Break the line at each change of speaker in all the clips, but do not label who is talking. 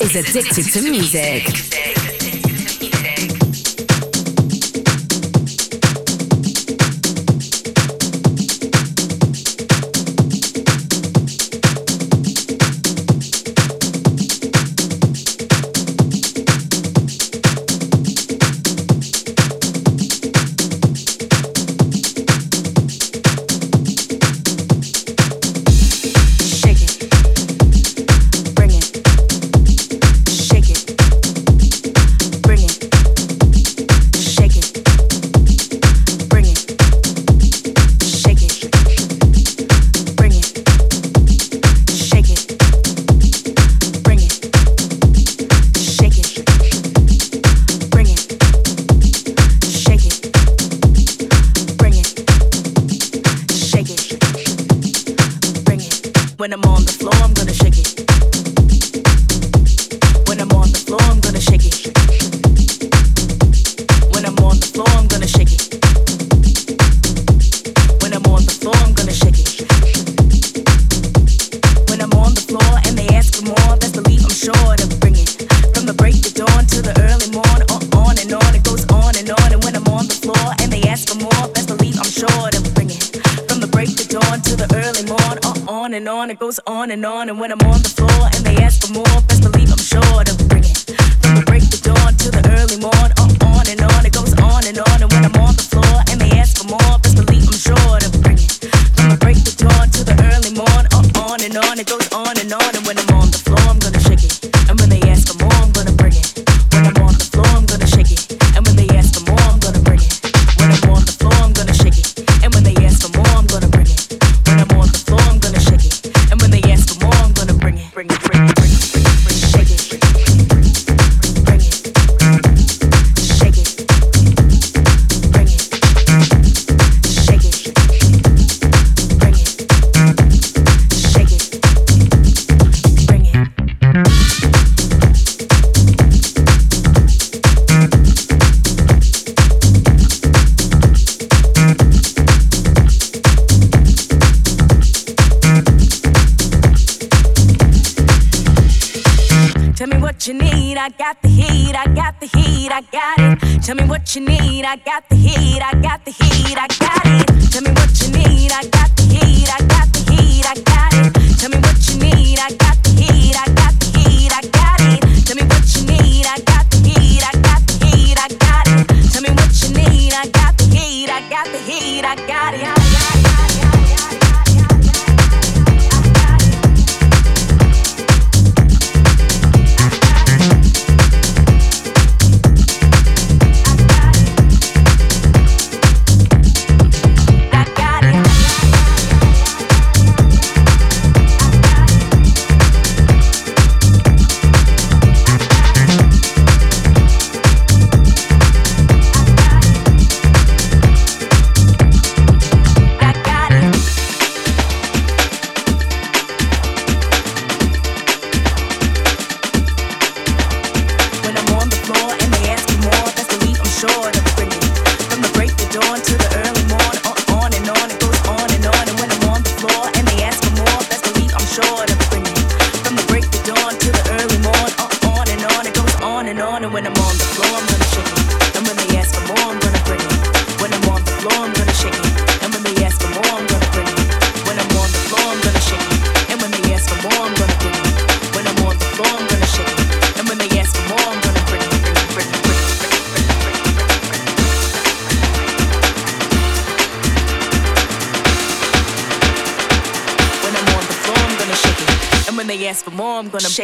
is Addicted to Music.
and
on. And when
I'm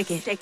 shake it. Shake it.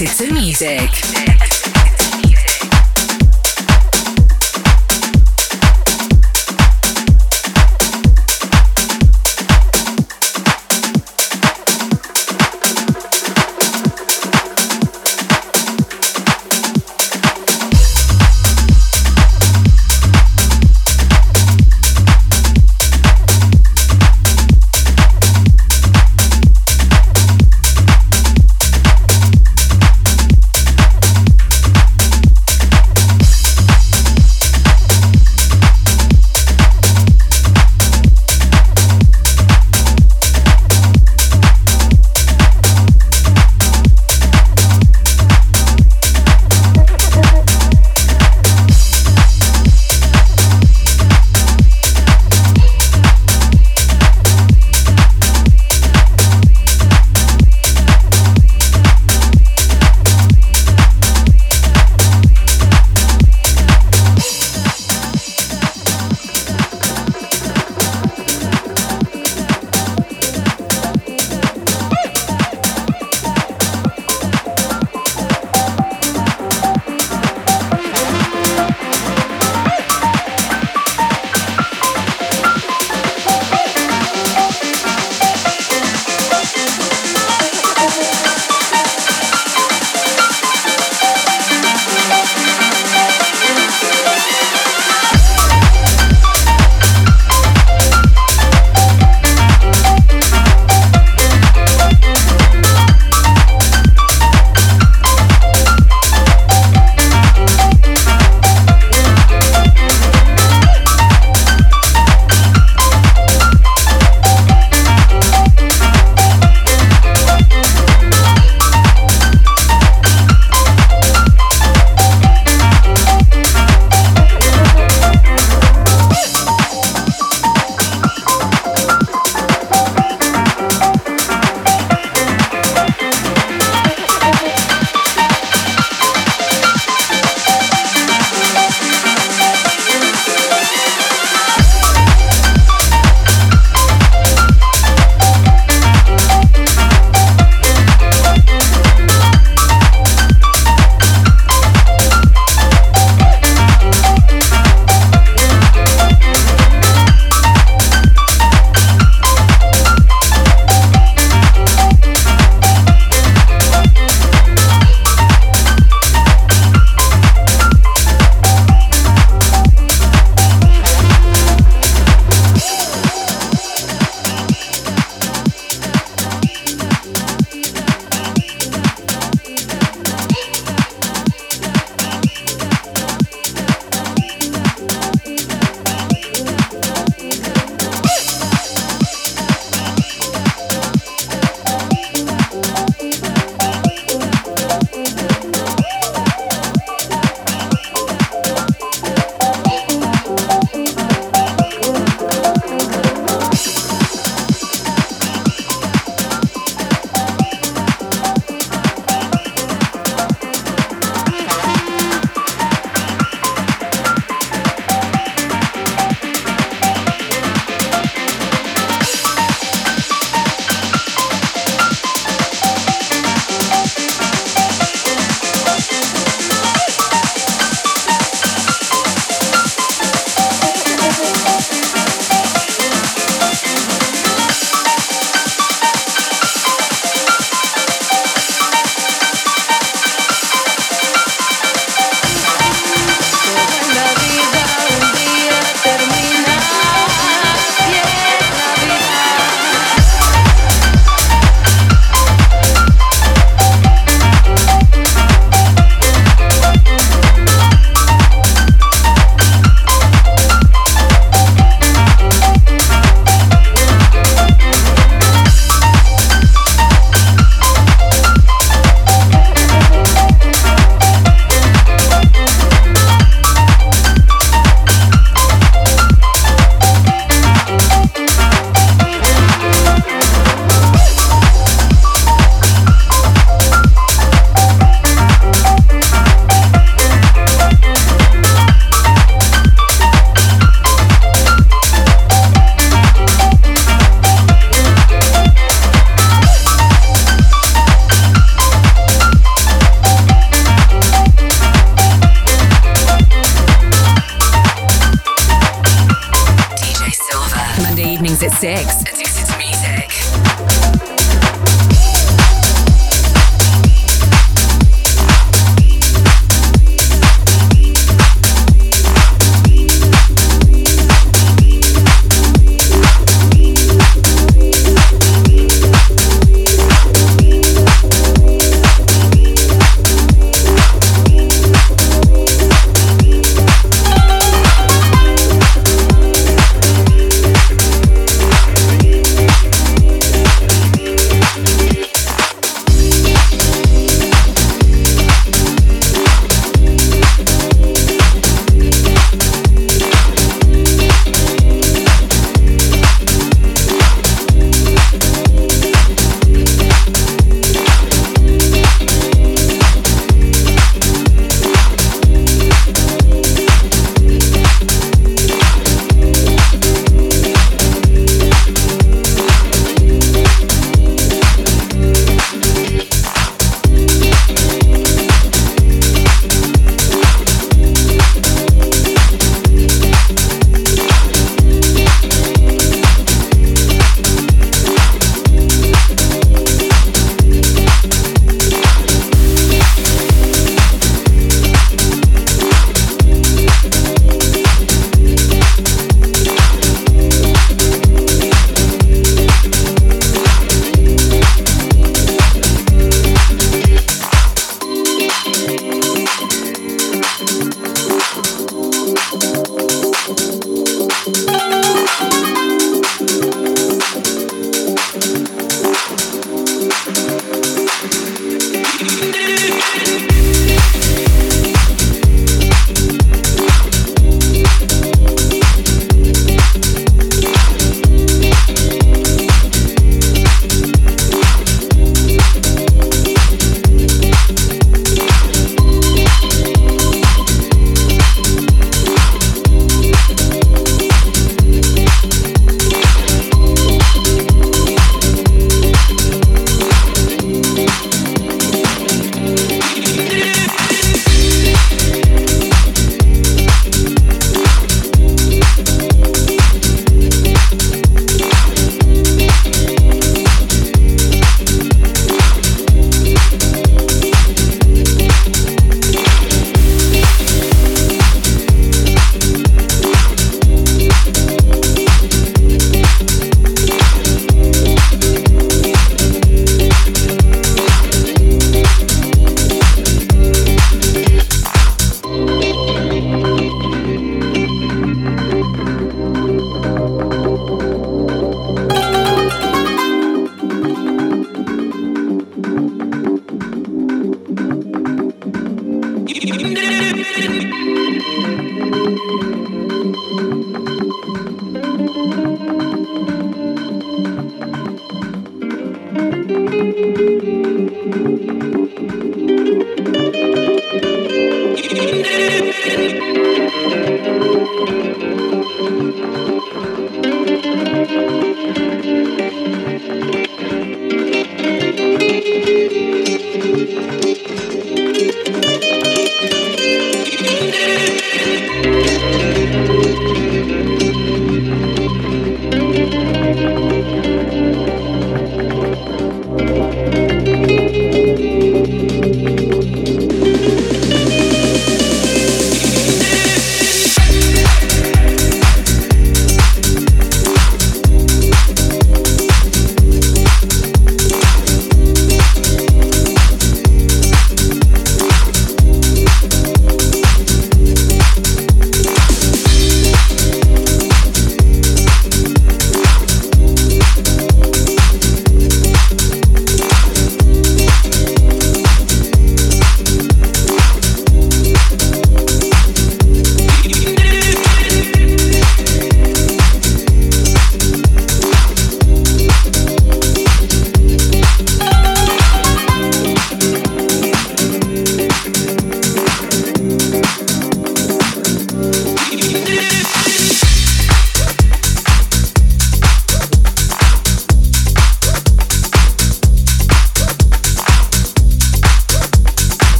Addicted to music.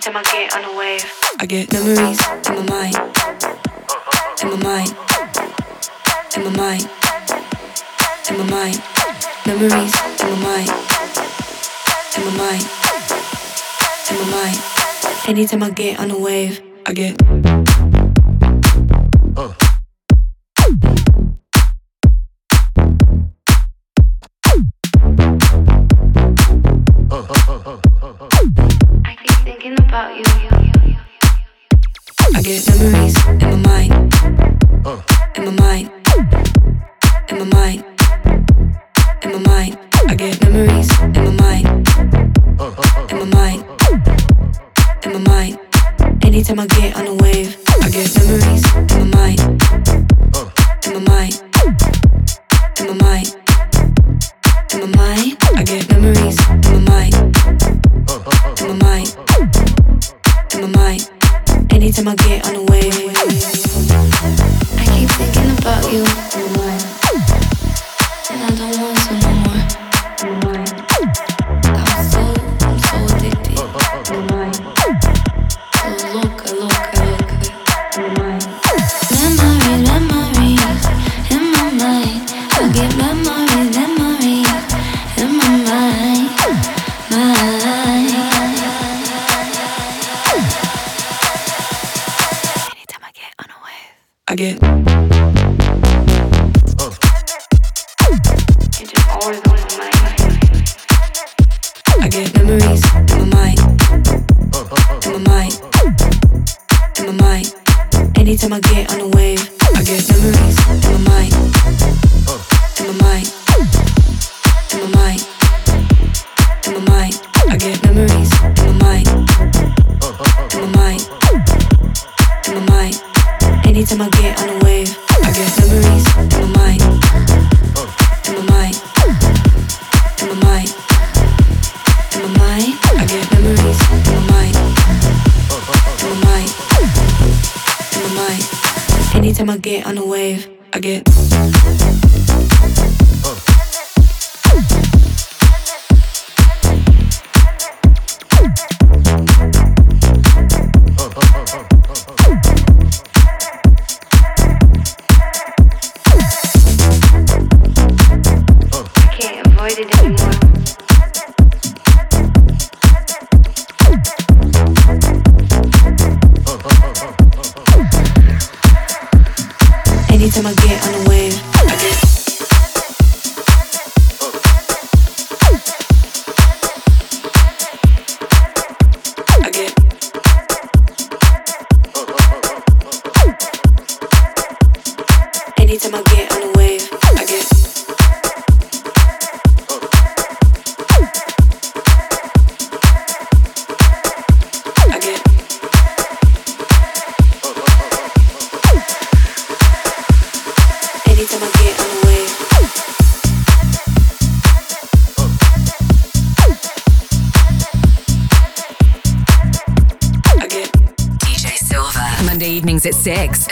Anytime I get memories in mind. Pent and my mind. Pent and my mind. And my mind. In my mind. in my mind. Pent and my mind. And my mind. in my mind. Pent and get on a wave, I get about you. I get memories in my mind. Uh. In my mind. In my mind. In my mind. I get memories in my mind. In my mind. In my mind. Anytime I get on a wave, I get memories in my mind. In my mind. In my mind. In my mind. I get memories in my mind. In my mind to my mind. Anytime I get on the wave, I
keep thinking about you. six.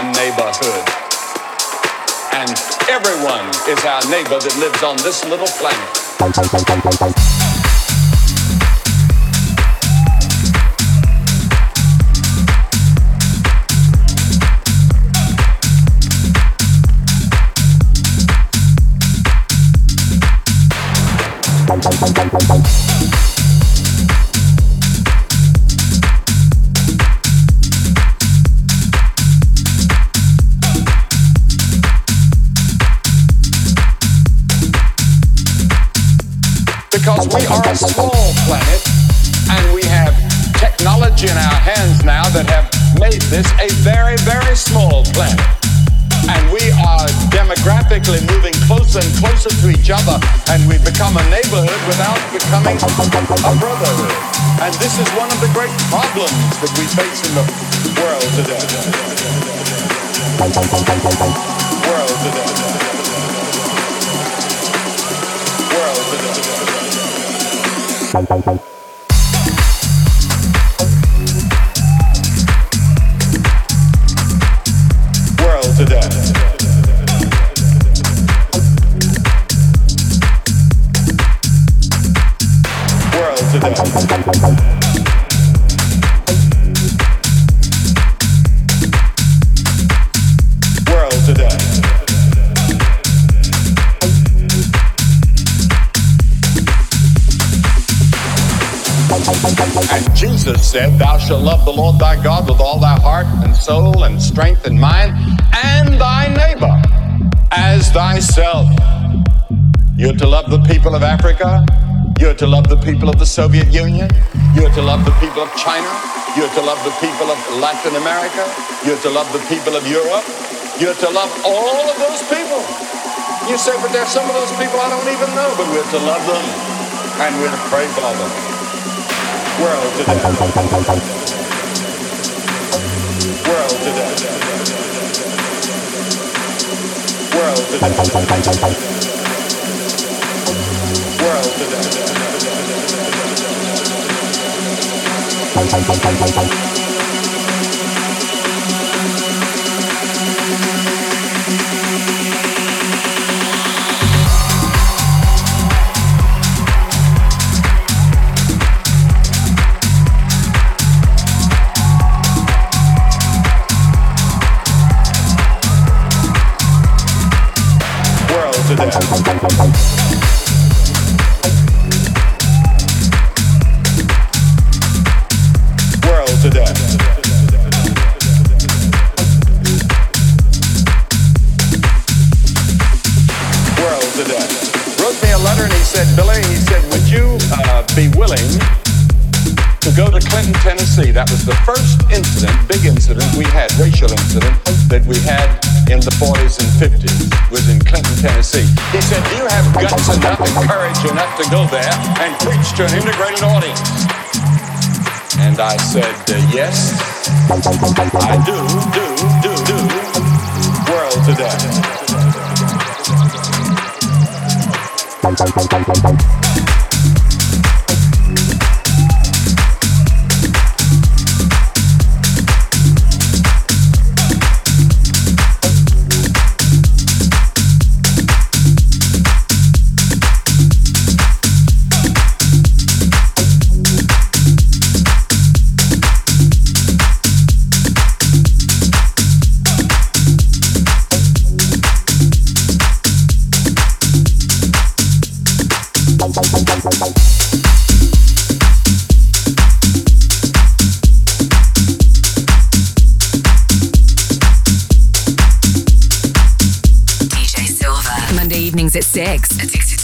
Our neighborhood. And everyone is our neighbor that lives on this little planet. We are a small planet and we have technology in our hands now that have made this a very, very small planet. And we are demographically moving closer and closer to each other, and we've become a neighborhood without becoming a brotherhood. And this is one of the great problems that we face in the world today. World today. World today. Bye. Said, Thou shalt love the Lord thy God with all thy heart and soul and strength and mind, and thy neighbor as thyself. You're to love the people of Africa. You're to love the people of the Soviet Union. You're to love the people of China. You're to love the people of Latin America. You're to love the people of Europe. You're to love all of those people. You say, but there's some of those people I don't even know, but we're to love them and we're to pray for them world today. World today. World today. World today. To go there and preach to an integrated audience. And I said, uh, yes, I do, do, do, do. World today.
Evenings at 6. Addicted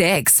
evenings